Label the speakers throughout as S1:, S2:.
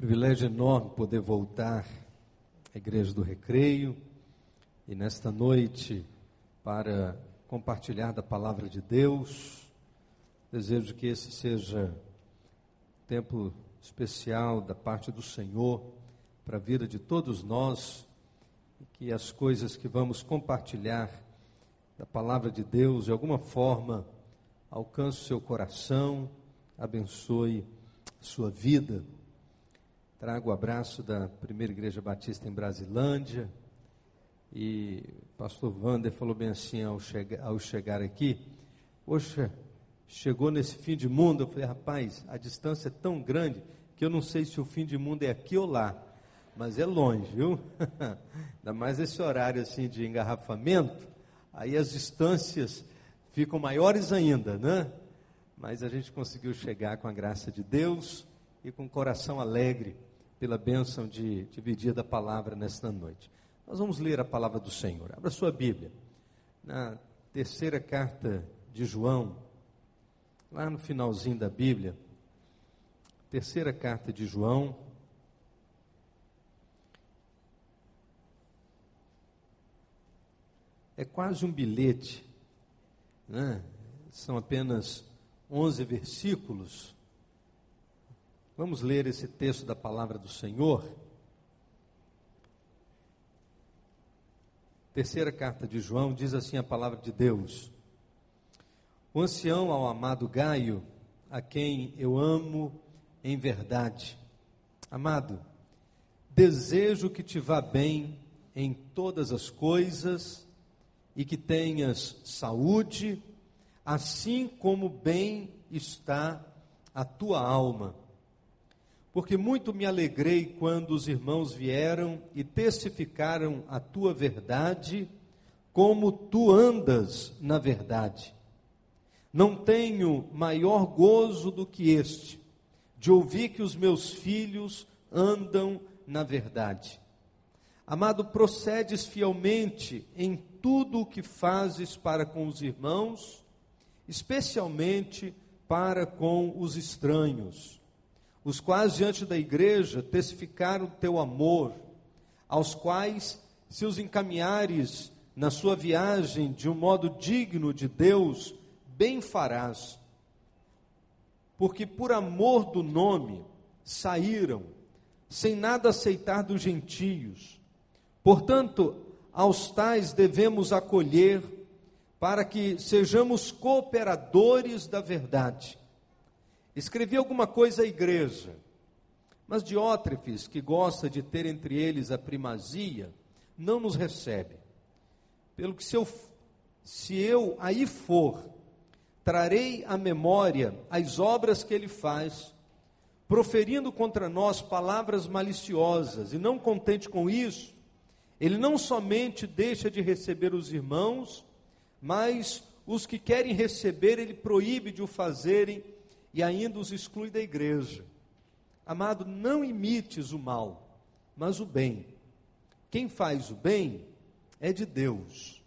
S1: Privilégio enorme poder voltar à Igreja do Recreio e nesta noite para compartilhar da palavra de Deus. Desejo que esse seja tempo especial da parte do Senhor para a vida de todos nós e que as coisas que vamos compartilhar da palavra de Deus de alguma forma alcance o seu coração, abençoe sua vida. Trago o abraço da Primeira Igreja Batista em Brasilândia. E o pastor Wander falou bem assim ao ao chegar aqui: Poxa, chegou nesse fim de mundo. Eu falei, rapaz, a distância é tão grande que eu não sei se o fim de mundo é aqui ou lá. Mas é longe, viu? Ainda mais esse horário assim de engarrafamento. Aí as distâncias ficam maiores ainda, né? Mas a gente conseguiu chegar com a graça de Deus e com o coração alegre pela bênção de dividir da palavra nesta noite. Nós vamos ler a palavra do Senhor. Abra sua Bíblia. Na terceira carta de João, lá no finalzinho da Bíblia, terceira carta de João, é quase um bilhete, né? são apenas 11 versículos, Vamos ler esse texto da palavra do Senhor. Terceira carta de João diz assim a palavra de Deus: O ancião ao amado Gaio, a quem eu amo em verdade. Amado, desejo que te vá bem em todas as coisas e que tenhas saúde, assim como bem está a tua alma porque muito me alegrei quando os irmãos vieram e testificaram a tua verdade, como tu andas na verdade. Não tenho maior gozo do que este, de ouvir que os meus filhos andam na verdade. Amado, procedes fielmente em tudo o que fazes para com os irmãos, especialmente para com os estranhos os quais diante da igreja testificaram teu amor, aos quais, se os encaminhares na sua viagem de um modo digno de Deus, bem farás. Porque por amor do nome saíram, sem nada aceitar dos gentios. Portanto, aos tais devemos acolher, para que sejamos cooperadores da verdade. Escrevi alguma coisa à igreja, mas Diótrefes, que gosta de ter entre eles a primazia, não nos recebe. Pelo que se eu, se eu aí for, trarei à memória as obras que ele faz, proferindo contra nós palavras maliciosas, e não contente com isso, ele não somente deixa de receber os irmãos, mas os que querem receber, ele proíbe de o fazerem e ainda os exclui da igreja. Amado, não imites o mal, mas o bem. Quem faz o bem é de Deus,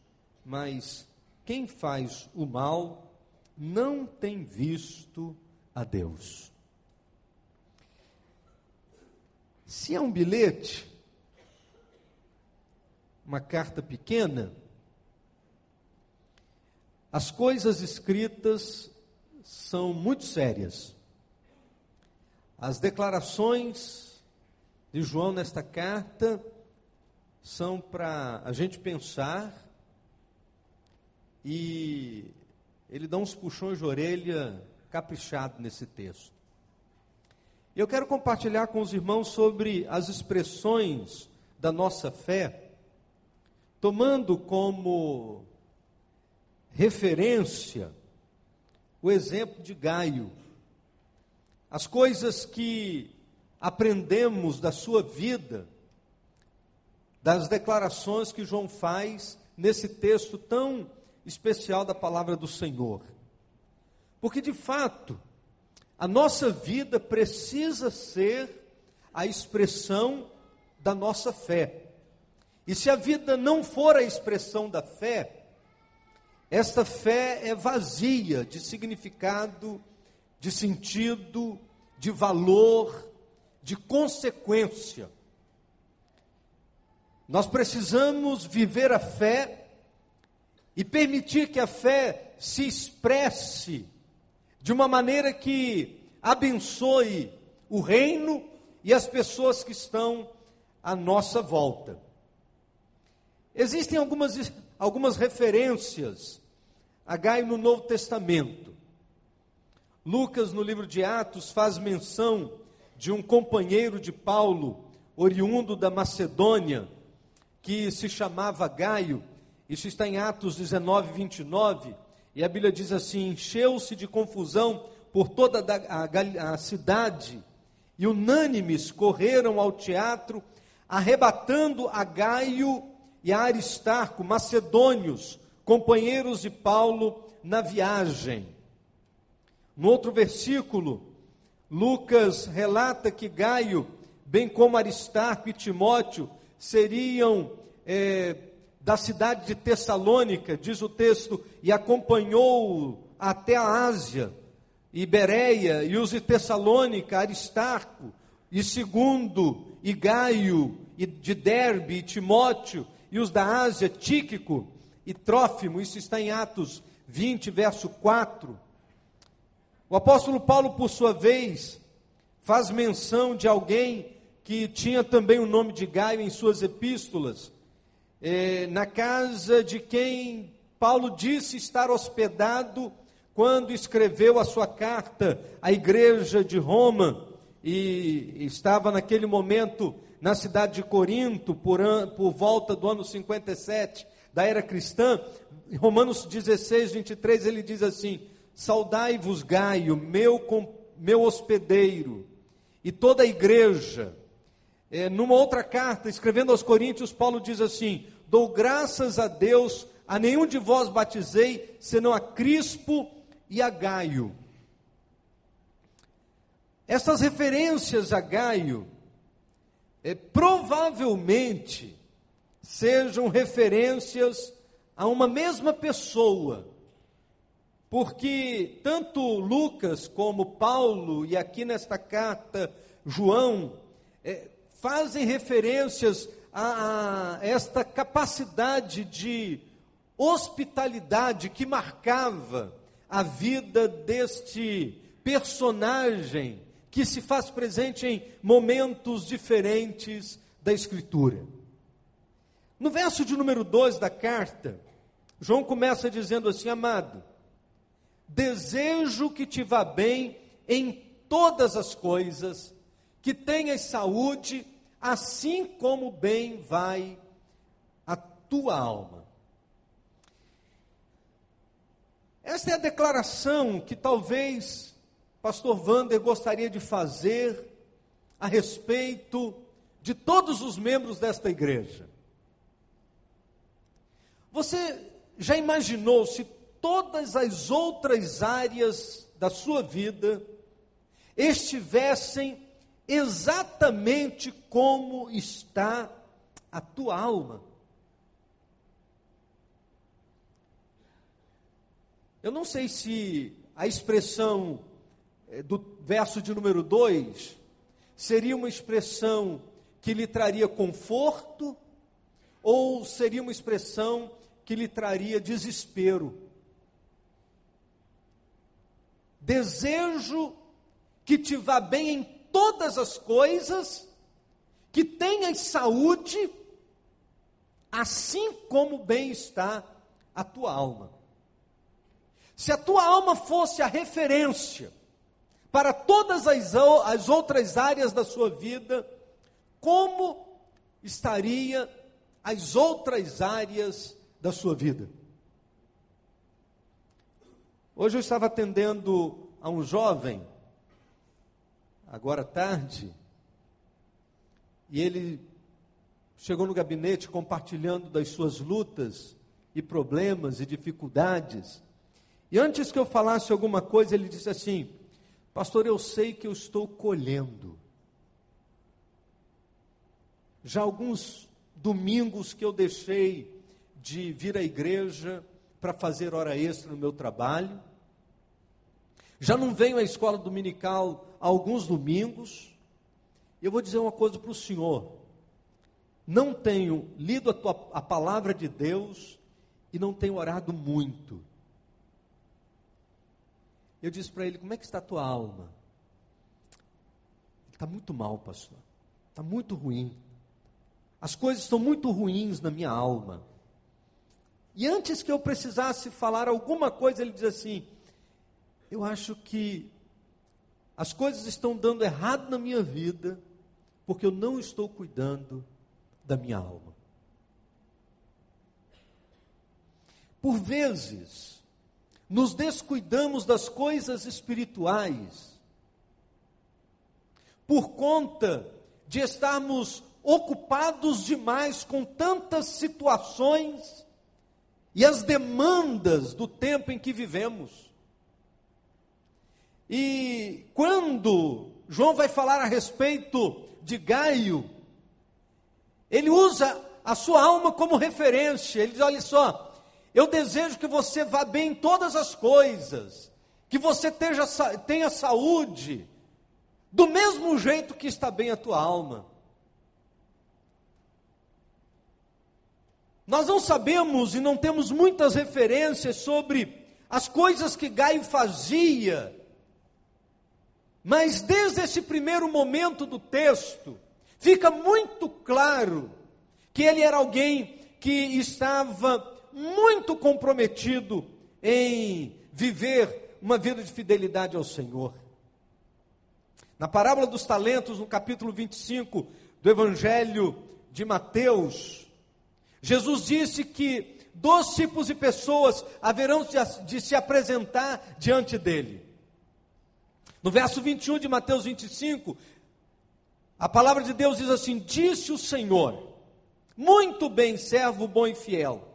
S1: mas quem faz o mal não tem visto a Deus. Se é um bilhete, uma carta pequena, as coisas escritas são muito sérias. As declarações de João nesta carta são para a gente pensar e ele dá uns puxões de orelha caprichado nesse texto. Eu quero compartilhar com os irmãos sobre as expressões da nossa fé, tomando como referência o exemplo de Gaio. As coisas que aprendemos da sua vida, das declarações que João faz nesse texto tão especial da palavra do Senhor. Porque de fato, a nossa vida precisa ser a expressão da nossa fé. E se a vida não for a expressão da fé, esta fé é vazia de significado, de sentido, de valor, de consequência. Nós precisamos viver a fé e permitir que a fé se expresse de uma maneira que abençoe o reino e as pessoas que estão à nossa volta. Existem algumas, algumas referências a Gaio no Novo Testamento. Lucas, no livro de Atos, faz menção de um companheiro de Paulo, oriundo da Macedônia, que se chamava Gaio. Isso está em Atos 19, 29. E a Bíblia diz assim: encheu-se de confusão por toda a, a, a cidade, e unânimes correram ao teatro, arrebatando a Gaio e a Aristarco, macedônios, companheiros de Paulo na viagem. No outro versículo, Lucas relata que Gaio, bem como Aristarco e Timóteo, seriam é, da cidade de Tessalônica, diz o texto, e acompanhou até a Ásia, e Bereia, e os de Tessalônica, Aristarco, e segundo, e Gaio, e de Derbe, e Timóteo, e os da Ásia, Tíquico e Trófimo, isso está em Atos 20, verso 4. O apóstolo Paulo, por sua vez, faz menção de alguém que tinha também o nome de Gaio em suas epístolas, é, na casa de quem Paulo disse estar hospedado quando escreveu a sua carta à igreja de Roma e estava naquele momento na cidade de Corinto, por, an, por volta do ano 57 da era cristã, Romanos 16, 23, ele diz assim: Saudai-vos, Gaio, meu, meu hospedeiro, e toda a igreja. É, numa outra carta, escrevendo aos Coríntios, Paulo diz assim: Dou graças a Deus, a nenhum de vós batizei, senão a Crispo e a Gaio. Essas referências a Gaio é, provavelmente sejam referências a uma mesma pessoa, porque tanto Lucas como Paulo, e aqui nesta carta João, é, fazem referências a, a esta capacidade de hospitalidade que marcava a vida deste personagem que se faz presente em momentos diferentes da Escritura. No verso de número 2 da carta, João começa dizendo assim: Amado, desejo que te vá bem em todas as coisas, que tenhas saúde, assim como bem vai a tua alma. Esta é a declaração que talvez pastor Wander gostaria de fazer a respeito de todos os membros desta igreja. Você já imaginou se todas as outras áreas da sua vida estivessem exatamente como está a tua alma? Eu não sei se a expressão eh, do verso de número 2 seria uma expressão que lhe traria conforto ou seria uma expressão que lhe traria desespero. Desejo que te vá bem em todas as coisas, que tenhas saúde, assim como bem está a tua alma. Se a tua alma fosse a referência para todas as, as outras áreas da sua vida, como estaria as outras áreas da sua vida? Hoje eu estava atendendo a um jovem, agora tarde, e ele chegou no gabinete compartilhando das suas lutas e problemas e dificuldades. E antes que eu falasse alguma coisa, ele disse assim: Pastor, eu sei que eu estou colhendo. Já alguns domingos que eu deixei de vir à igreja para fazer hora extra no meu trabalho. Já não venho à escola dominical há alguns domingos. Eu vou dizer uma coisa para o senhor. Não tenho lido a, tua, a palavra de Deus e não tenho orado muito. Eu disse para ele: Como é que está a tua alma? Está muito mal, pastor. Está muito ruim. As coisas estão muito ruins na minha alma. E antes que eu precisasse falar alguma coisa, ele diz assim: Eu acho que as coisas estão dando errado na minha vida, porque eu não estou cuidando da minha alma. Por vezes, nos descuidamos das coisas espirituais, por conta de estarmos ocupados demais com tantas situações e as demandas do tempo em que vivemos. E quando João vai falar a respeito de Gaio, ele usa a sua alma como referência. Ele diz: olha só, eu desejo que você vá bem em todas as coisas, que você tenha, tenha saúde, do mesmo jeito que está bem a tua alma. Nós não sabemos e não temos muitas referências sobre as coisas que Gaio fazia, mas desde esse primeiro momento do texto, fica muito claro que ele era alguém que estava muito comprometido em viver uma vida de fidelidade ao Senhor. Na parábola dos talentos, no capítulo 25 do Evangelho de Mateus, Jesus disse que dois tipos de pessoas haverão de, se apresentar diante dele. No verso 21 de Mateus 25, a palavra de Deus diz assim: Disse o Senhor, muito bem, servo bom e fiel.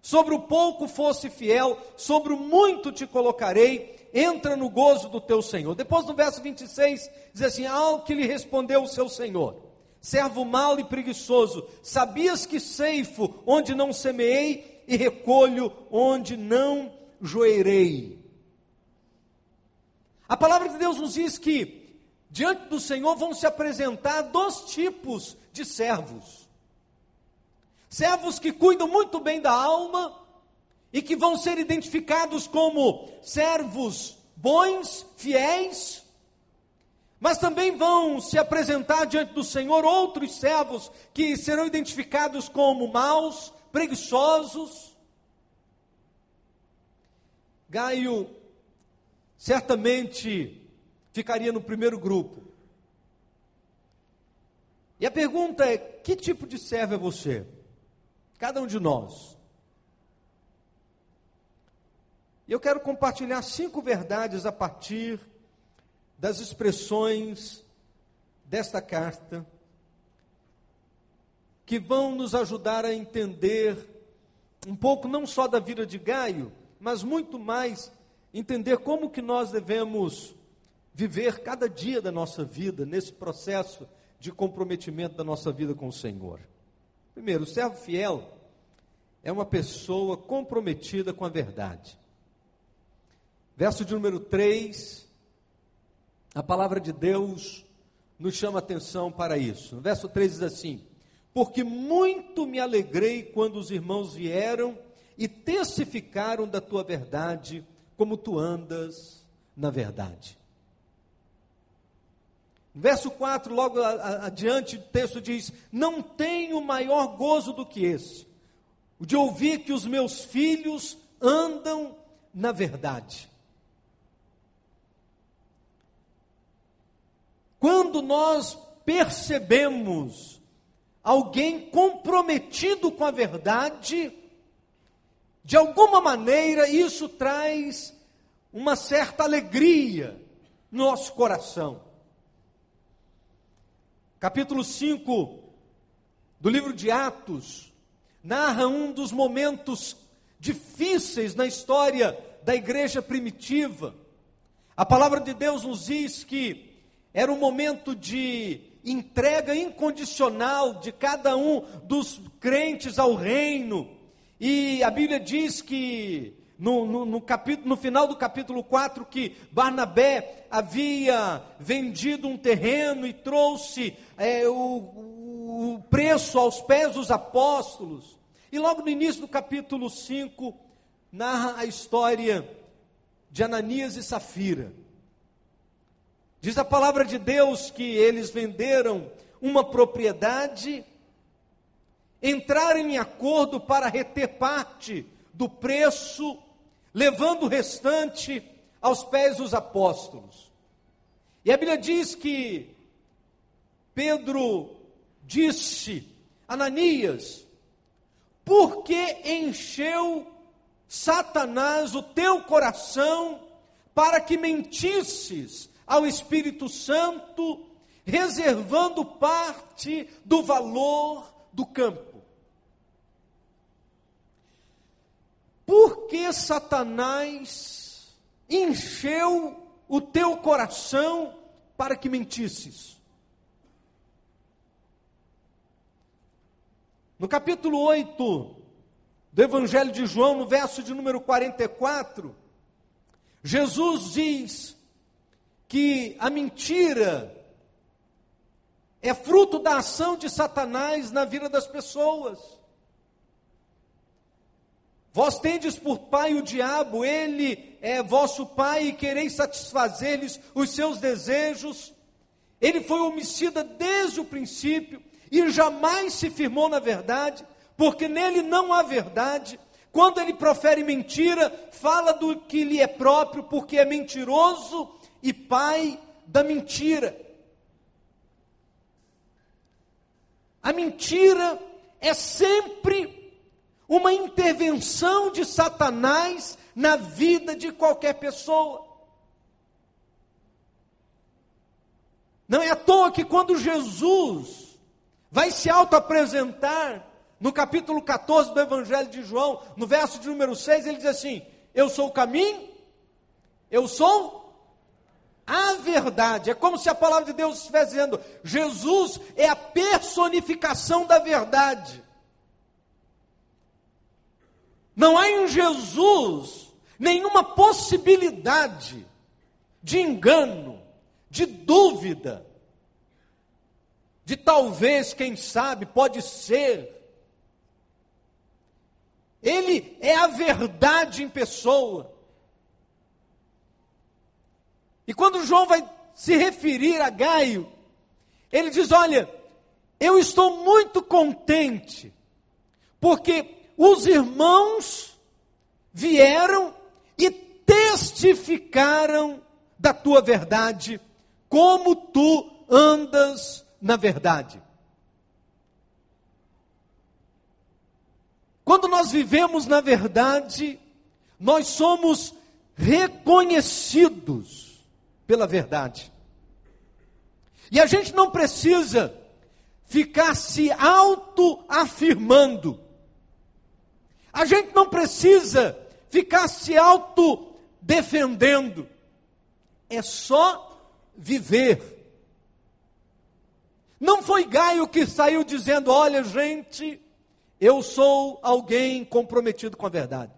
S1: Sobre o pouco fosse fiel, sobre o muito te colocarei, entra no gozo do teu Senhor. Depois no verso 26, diz assim: Ao que lhe respondeu o seu Senhor, servo mau e preguiçoso, sabias que ceifo onde não semeei e recolho onde não joerei. A palavra de Deus nos diz que diante do Senhor vão se apresentar dois tipos de servos servos que cuidam muito bem da alma e que vão ser identificados como servos bons, fiéis, mas também vão se apresentar diante do Senhor outros servos que serão identificados como maus, preguiçosos. Gaio certamente ficaria no primeiro grupo. E a pergunta é: que tipo de servo é você? Cada um de nós. E eu quero compartilhar cinco verdades a partir das expressões desta carta, que vão nos ajudar a entender um pouco não só da vida de Gaio, mas muito mais entender como que nós devemos viver cada dia da nossa vida nesse processo de comprometimento da nossa vida com o Senhor. Primeiro, o servo fiel é uma pessoa comprometida com a verdade. Verso de número 3, a palavra de Deus nos chama atenção para isso. No verso 3 diz assim: Porque muito me alegrei quando os irmãos vieram e testificaram da tua verdade, como tu andas na verdade. Verso 4, logo adiante, o texto diz: Não tenho maior gozo do que esse, o de ouvir que os meus filhos andam na verdade. Quando nós percebemos alguém comprometido com a verdade, de alguma maneira isso traz uma certa alegria no nosso coração capítulo 5 do livro de Atos, narra um dos momentos difíceis na história da igreja primitiva. A palavra de Deus nos diz que era um momento de entrega incondicional de cada um dos crentes ao reino. E a Bíblia diz que no, no, no, capítulo, no final do capítulo 4 que Barnabé havia vendido um terreno e trouxe é, o, o preço aos pés dos apóstolos. E logo no início do capítulo 5, narra a história de Ananias e Safira. Diz a palavra de Deus que eles venderam uma propriedade, entraram em acordo para reter parte do preço, levando o restante aos pés dos apóstolos. E a Bíblia diz que Pedro disse: Ananias, por que encheu Satanás o teu coração para que mentisses ao Espírito Santo, reservando parte do valor do campo? Por que Satanás encheu o teu coração para que mentisses? No capítulo 8 do Evangelho de João, no verso de número 44, Jesus diz que a mentira é fruto da ação de Satanás na vida das pessoas. Vós tendes por pai o diabo, ele é vosso pai e quereis satisfazer-lhes os seus desejos. Ele foi homicida desde o princípio e jamais se firmou na verdade, porque nele não há verdade. Quando ele profere mentira, fala do que lhe é próprio, porque é mentiroso e pai da mentira. A mentira é sempre uma intervenção de Satanás na vida de qualquer pessoa. Não é à toa que quando Jesus vai se auto-apresentar, no capítulo 14 do Evangelho de João, no verso de número 6, ele diz assim: Eu sou o caminho, eu sou a verdade. É como se a palavra de Deus estivesse dizendo: Jesus é a personificação da verdade. Não há em Jesus nenhuma possibilidade de engano, de dúvida, de talvez, quem sabe, pode ser. Ele é a verdade em pessoa. E quando João vai se referir a Gaio, ele diz: Olha, eu estou muito contente, porque os irmãos vieram e testificaram da tua verdade, como tu andas na verdade. Quando nós vivemos na verdade, nós somos reconhecidos pela verdade. E a gente não precisa ficar se auto-afirmando. A gente não precisa ficar se auto-defendendo. É só viver. Não foi Gaio que saiu dizendo: olha, gente, eu sou alguém comprometido com a verdade.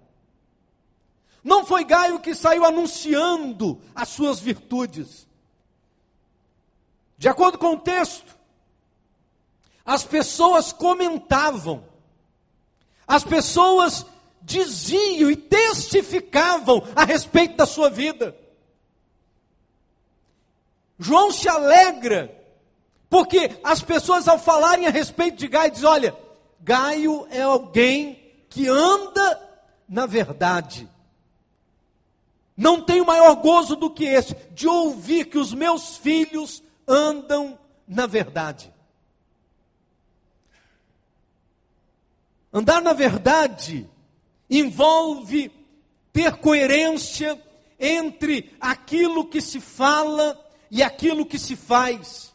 S1: Não foi Gaio que saiu anunciando as suas virtudes. De acordo com o texto, as pessoas comentavam as pessoas diziam e testificavam a respeito da sua vida. João se alegra, porque as pessoas, ao falarem a respeito de Gaio, dizem: olha, Gaio é alguém que anda na verdade. Não tenho maior gozo do que esse, de ouvir que os meus filhos andam na verdade. Andar na verdade envolve ter coerência entre aquilo que se fala e aquilo que se faz.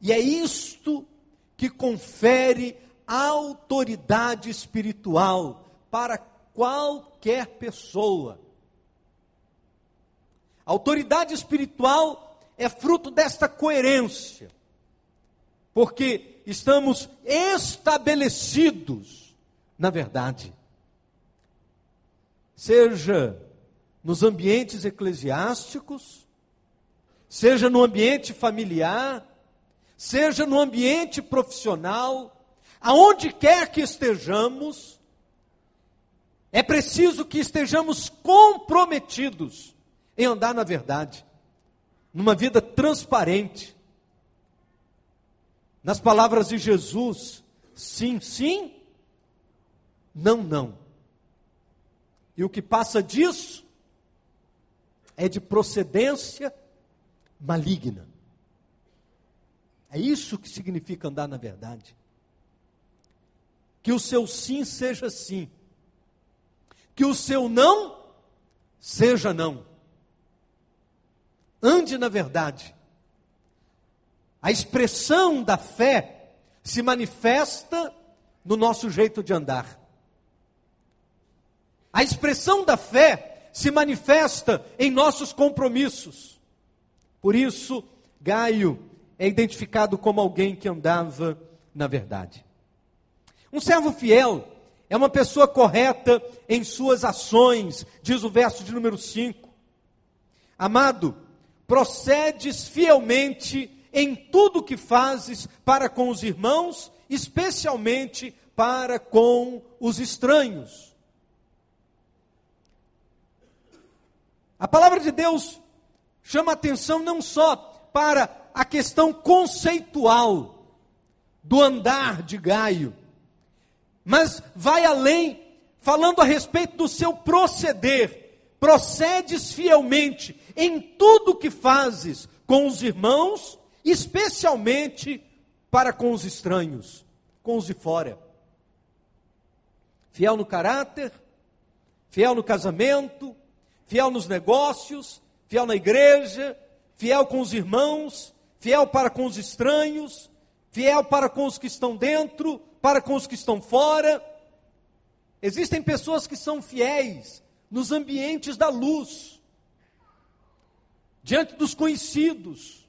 S1: E é isto que confere autoridade espiritual para qualquer pessoa. A autoridade espiritual é fruto desta coerência, porque estamos estabelecidos na verdade. seja nos ambientes eclesiásticos, seja no ambiente familiar, seja no ambiente profissional, aonde quer que estejamos, é preciso que estejamos comprometidos em andar na verdade, numa vida transparente. Nas palavras de Jesus, sim, sim, não, não. E o que passa disso é de procedência maligna. É isso que significa andar na verdade. Que o seu sim seja sim. Que o seu não seja não. Ande na verdade. A expressão da fé se manifesta no nosso jeito de andar. A expressão da fé se manifesta em nossos compromissos. Por isso, Gaio é identificado como alguém que andava na verdade. Um servo fiel é uma pessoa correta em suas ações, diz o verso de número 5. Amado, procedes fielmente em tudo que fazes para com os irmãos, especialmente para com os estranhos. A palavra de Deus chama atenção não só para a questão conceitual do andar de Gaio, mas vai além, falando a respeito do seu proceder. Procedes fielmente em tudo que fazes com os irmãos, especialmente para com os estranhos, com os de fora. Fiel no caráter, fiel no casamento, fiel nos negócios, fiel na igreja, fiel com os irmãos, fiel para com os estranhos, fiel para com os que estão dentro, para com os que estão fora. Existem pessoas que são fiéis nos ambientes da luz, diante dos conhecidos.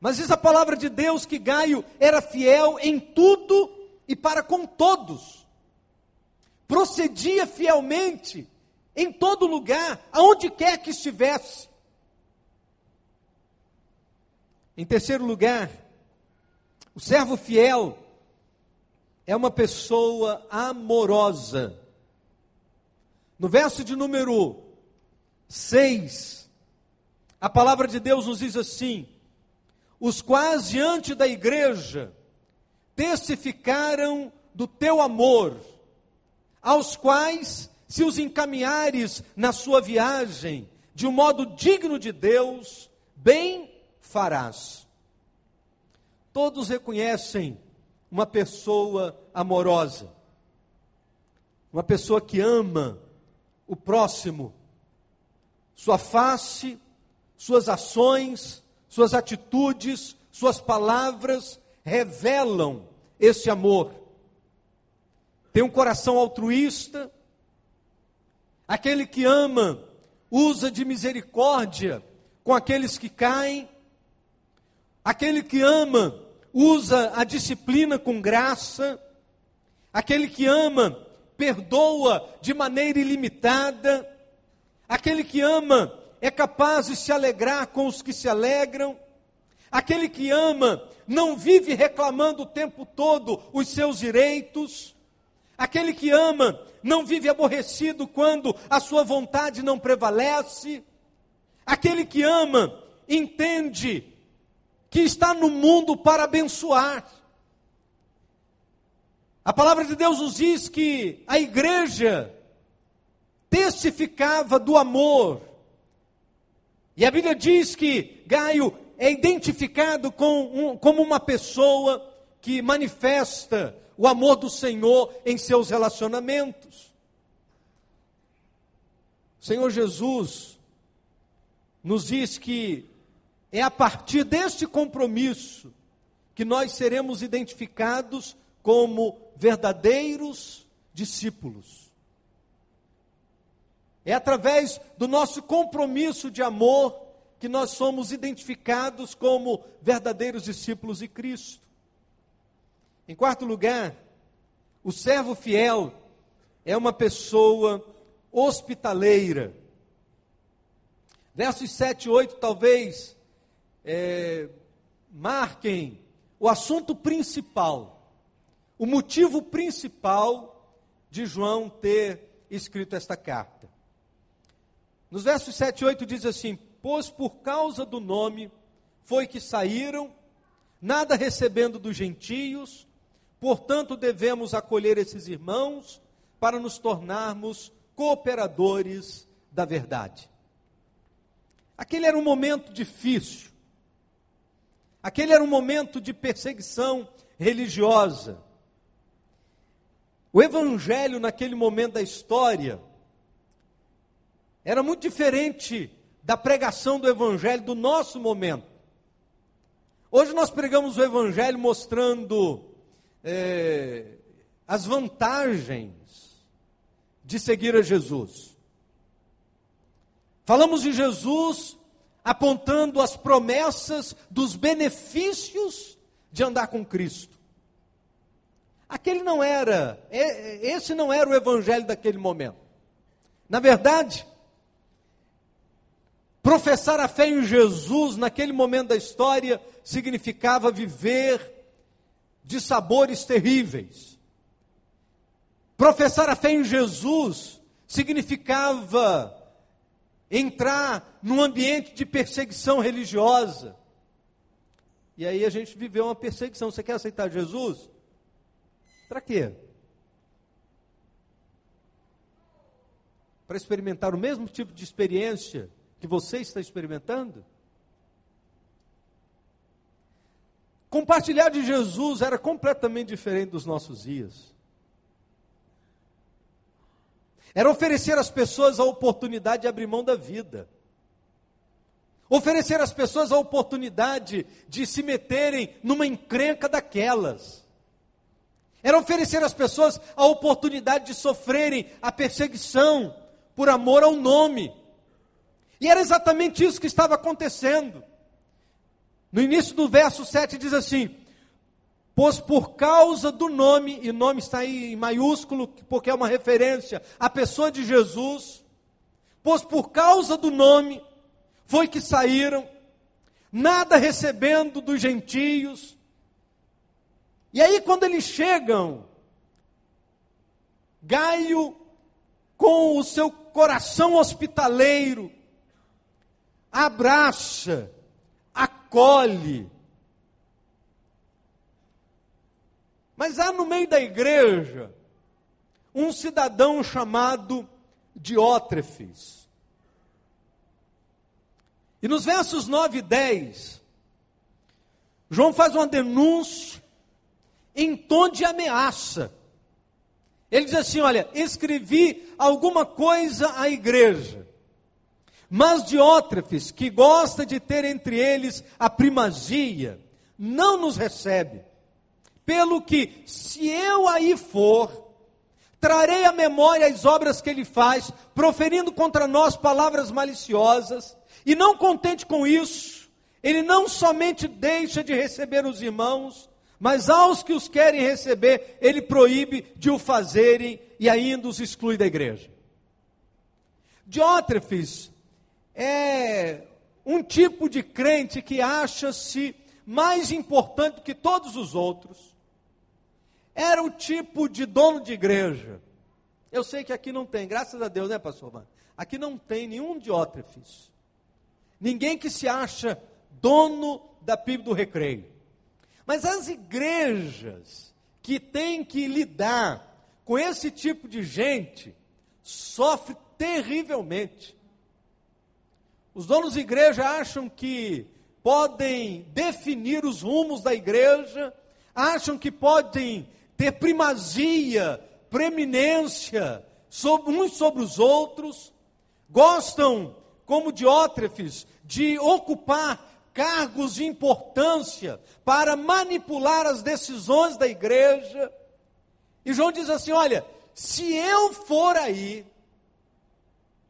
S1: Mas diz a palavra de Deus que Gaio era fiel em tudo e para com todos. Procedia fielmente em todo lugar, aonde quer que estivesse. Em terceiro lugar, o servo fiel é uma pessoa amorosa. No verso de número 6, a palavra de Deus nos diz assim: Os quais diante da igreja testificaram do teu amor, aos quais se os encaminhares na sua viagem de um modo digno de Deus, bem farás. Todos reconhecem uma pessoa amorosa, uma pessoa que ama o próximo, sua face, suas ações, suas atitudes, suas palavras revelam esse amor. Tem um coração altruísta, Aquele que ama usa de misericórdia com aqueles que caem. Aquele que ama usa a disciplina com graça. Aquele que ama perdoa de maneira ilimitada. Aquele que ama é capaz de se alegrar com os que se alegram. Aquele que ama não vive reclamando o tempo todo os seus direitos. Aquele que ama não vive aborrecido quando a sua vontade não prevalece. Aquele que ama entende que está no mundo para abençoar. A palavra de Deus nos diz que a igreja testificava do amor. E a Bíblia diz que Gaio é identificado com um, como uma pessoa que manifesta o amor do Senhor em seus relacionamentos. O Senhor Jesus nos diz que é a partir deste compromisso que nós seremos identificados como verdadeiros discípulos. É através do nosso compromisso de amor que nós somos identificados como verdadeiros discípulos de Cristo. Em quarto lugar, o servo fiel é uma pessoa hospitaleira. Versos 7 e 8 talvez é, marquem o assunto principal, o motivo principal de João ter escrito esta carta. Nos versos 7 e 8 diz assim: Pois por causa do nome foi que saíram, nada recebendo dos gentios, portanto devemos acolher esses irmãos para nos tornarmos cooperadores da verdade. Aquele era um momento difícil, aquele era um momento de perseguição religiosa. O evangelho, naquele momento da história, era muito diferente da pregação do evangelho do nosso momento. Hoje nós pregamos o evangelho mostrando é, as vantagens de seguir a Jesus. Falamos de Jesus apontando as promessas dos benefícios de andar com Cristo. Aquele não era, esse não era o evangelho daquele momento. Na verdade, professar a fé em Jesus naquele momento da história significava viver de sabores terríveis. Professar a fé em Jesus significava entrar num ambiente de perseguição religiosa. E aí a gente viveu uma perseguição. Você quer aceitar Jesus? Para quê? Para experimentar o mesmo tipo de experiência que você está experimentando? Compartilhar de Jesus era completamente diferente dos nossos dias. Era oferecer às pessoas a oportunidade de abrir mão da vida. Oferecer às pessoas a oportunidade de se meterem numa encrenca daquelas. Era oferecer às pessoas a oportunidade de sofrerem a perseguição por amor ao nome. E era exatamente isso que estava acontecendo. No início do verso 7 diz assim: Pois por causa do nome, e nome está aí em maiúsculo, porque é uma referência à pessoa de Jesus, pois por causa do nome foi que saíram, nada recebendo dos gentios. E aí, quando eles chegam, Gaio, com o seu coração hospitaleiro, abraça, acolhe, Mas há no meio da igreja um cidadão chamado Diótrefes. E nos versos 9 e 10, João faz uma denúncia em tom de ameaça. Ele diz assim: Olha, escrevi alguma coisa à igreja, mas Diótrefes, que gosta de ter entre eles a primazia, não nos recebe. Pelo que, se eu aí for, trarei à memória as obras que ele faz, proferindo contra nós palavras maliciosas, e não contente com isso, ele não somente deixa de receber os irmãos, mas aos que os querem receber, ele proíbe de o fazerem e ainda os exclui da igreja. Diótrefes é um tipo de crente que acha-se mais importante que todos os outros, era o tipo de dono de igreja. Eu sei que aqui não tem, graças a Deus, né, pastor Mano? Aqui não tem nenhum diótrefes. Ninguém que se acha dono da PIB do recreio. Mas as igrejas que têm que lidar com esse tipo de gente sofrem terrivelmente. Os donos de igreja acham que podem definir os rumos da igreja, acham que podem ter primazia, preeminência sobre, uns sobre os outros, gostam, como Diótrefes, de ocupar cargos de importância para manipular as decisões da igreja. E João diz assim: olha, se eu for aí,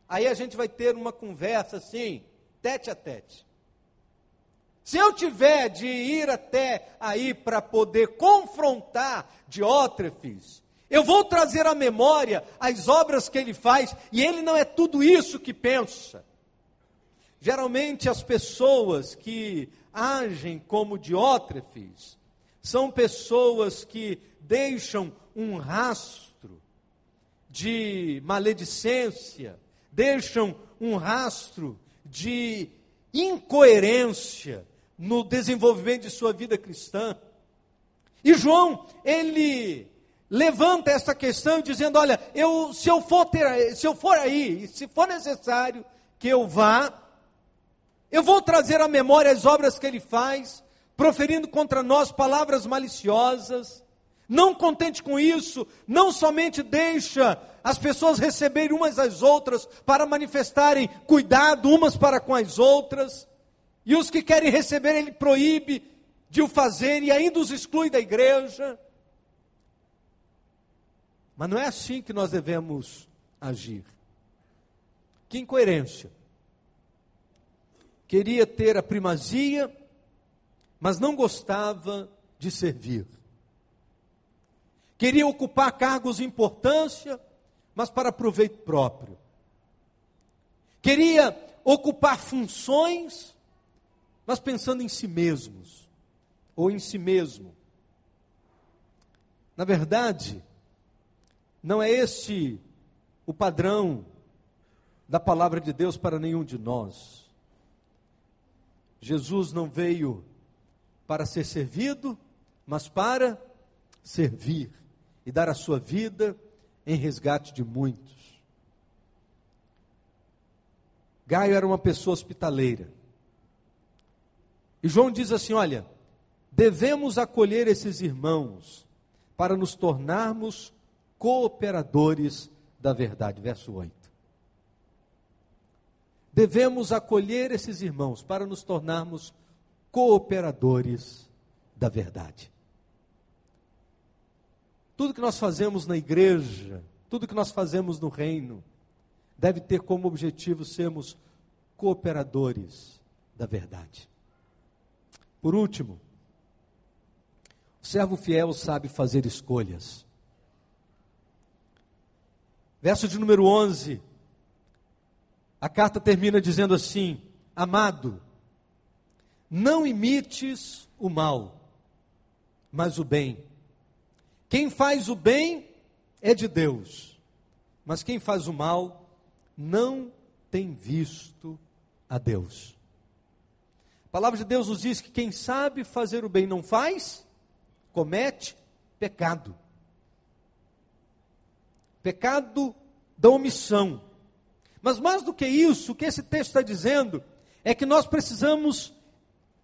S1: aí a gente vai ter uma conversa assim, tete a tete. Se eu tiver de ir até aí para poder confrontar Diótrefes, Eu vou trazer à memória as obras que ele faz, e ele não é tudo isso que pensa. Geralmente as pessoas que agem como Diótrefes são pessoas que deixam um rastro de maledicência, deixam um rastro de incoerência no desenvolvimento de sua vida cristã. E João, ele levanta essa questão dizendo: olha, eu, se, eu for ter, se eu for aí, se for necessário que eu vá, eu vou trazer à memória as obras que ele faz, proferindo contra nós palavras maliciosas. Não contente com isso, não somente deixa as pessoas receberem umas às outras para manifestarem cuidado umas para com as outras, e os que querem receber, ele proíbe de o fazer e ainda os exclui da igreja. Mas não é assim que nós devemos agir. Que incoerência. Queria ter a primazia, mas não gostava de servir. Queria ocupar cargos de importância, mas para proveito próprio. Queria ocupar funções, mas pensando em si mesmos, ou em si mesmo. Na verdade, não é este o padrão da palavra de Deus para nenhum de nós. Jesus não veio para ser servido, mas para servir e dar a sua vida em resgate de muitos. Gaio era uma pessoa hospitaleira. E João diz assim: olha, devemos acolher esses irmãos para nos tornarmos cooperadores da verdade. Verso 8. Devemos acolher esses irmãos para nos tornarmos cooperadores da verdade. Tudo que nós fazemos na igreja, tudo que nós fazemos no reino, deve ter como objetivo sermos cooperadores da verdade. Por último, o servo fiel sabe fazer escolhas. Verso de número 11. A carta termina dizendo assim: Amado, não imites o mal, mas o bem. Quem faz o bem é de Deus, mas quem faz o mal não tem visto a Deus. Palavra de Deus nos diz que quem sabe fazer o bem não faz, comete pecado pecado da omissão. Mas mais do que isso, o que esse texto está dizendo é que nós precisamos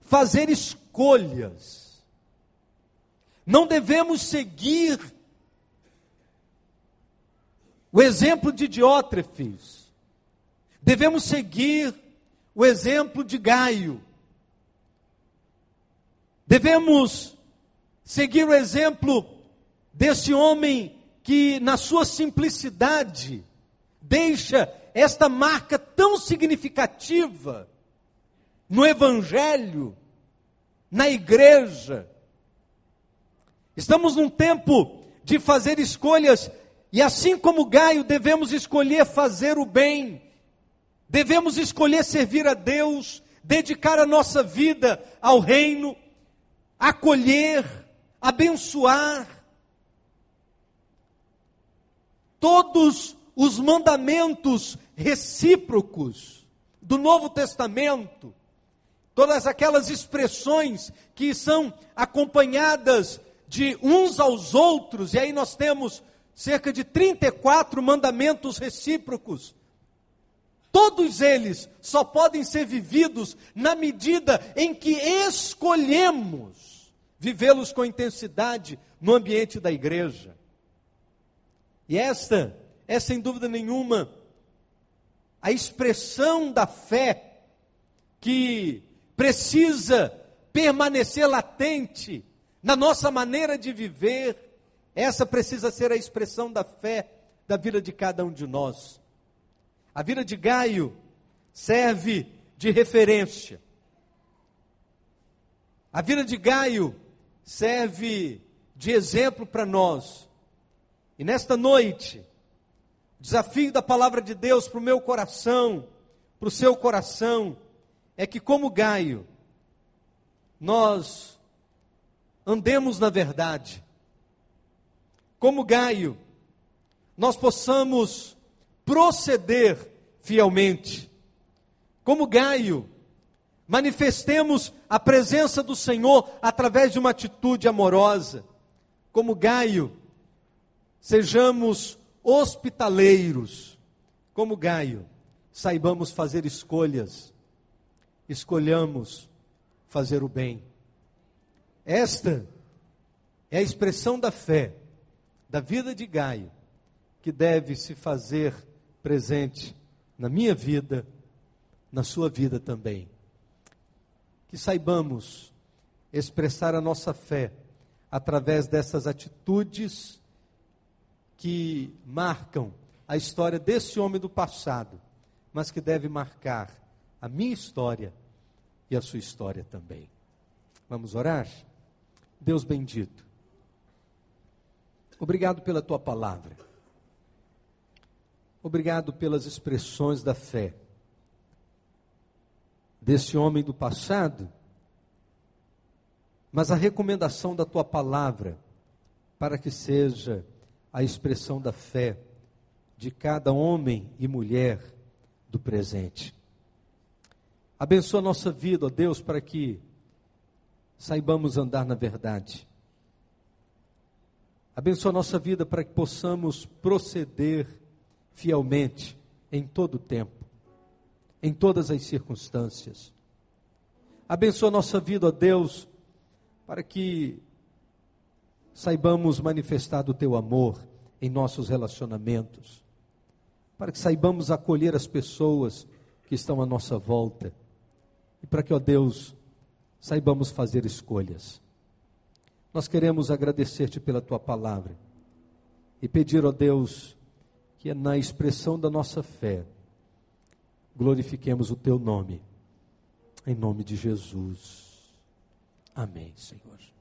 S1: fazer escolhas. Não devemos seguir o exemplo de Diótrefes. Devemos seguir o exemplo de Gaio. Devemos seguir o exemplo desse homem que, na sua simplicidade, deixa esta marca tão significativa no Evangelho, na igreja. Estamos num tempo de fazer escolhas, e assim como Gaio, devemos escolher fazer o bem, devemos escolher servir a Deus, dedicar a nossa vida ao reino, acolher, abençoar, todos os mandamentos recíprocos do Novo Testamento, todas aquelas expressões que são acompanhadas de uns aos outros, e aí nós temos cerca de 34 mandamentos recíprocos. Todos eles só podem ser vividos na medida em que escolhemos vivê-los com intensidade no ambiente da igreja. E esta é sem dúvida nenhuma a expressão da fé que precisa permanecer latente na nossa maneira de viver. Essa precisa ser a expressão da fé da vida de cada um de nós. A vida de Gaio serve de referência. A vida de Gaio serve de exemplo para nós E nesta noite, desafio da palavra de Deus para o meu coração, para o seu coração, é que, como Gaio, nós andemos na verdade. Como Gaio, nós possamos proceder fielmente. Como Gaio, manifestemos a presença do Senhor através de uma atitude amorosa. Como Gaio, sejamos hospitaleiros. Como Gaio, saibamos fazer escolhas. Escolhamos fazer o bem. Esta é a expressão da fé, da vida de Gaio, que deve se fazer presente na minha vida, na sua vida também. Que saibamos expressar a nossa fé através dessas atitudes que marcam a história desse homem do passado, mas que deve marcar a minha história e a sua história também. Vamos orar? Deus bendito. Obrigado pela tua palavra. Obrigado pelas expressões da fé desse homem do passado, mas a recomendação da tua palavra para que seja a expressão da fé de cada homem e mulher do presente. Abençoa a nossa vida, ó Deus, para que saibamos andar na verdade. Abençoa a nossa vida para que possamos proceder fielmente em todo o tempo, em todas as circunstâncias. Abençoa nossa vida, ó Deus, para que saibamos manifestar o teu amor em nossos relacionamentos, para que saibamos acolher as pessoas que estão à nossa volta, e para que, ó Deus, saibamos fazer escolhas. Nós queremos agradecer-te pela tua palavra e pedir, ó Deus, que é na expressão da nossa fé, glorifiquemos o teu nome, em nome de Jesus. Amém, Senhor.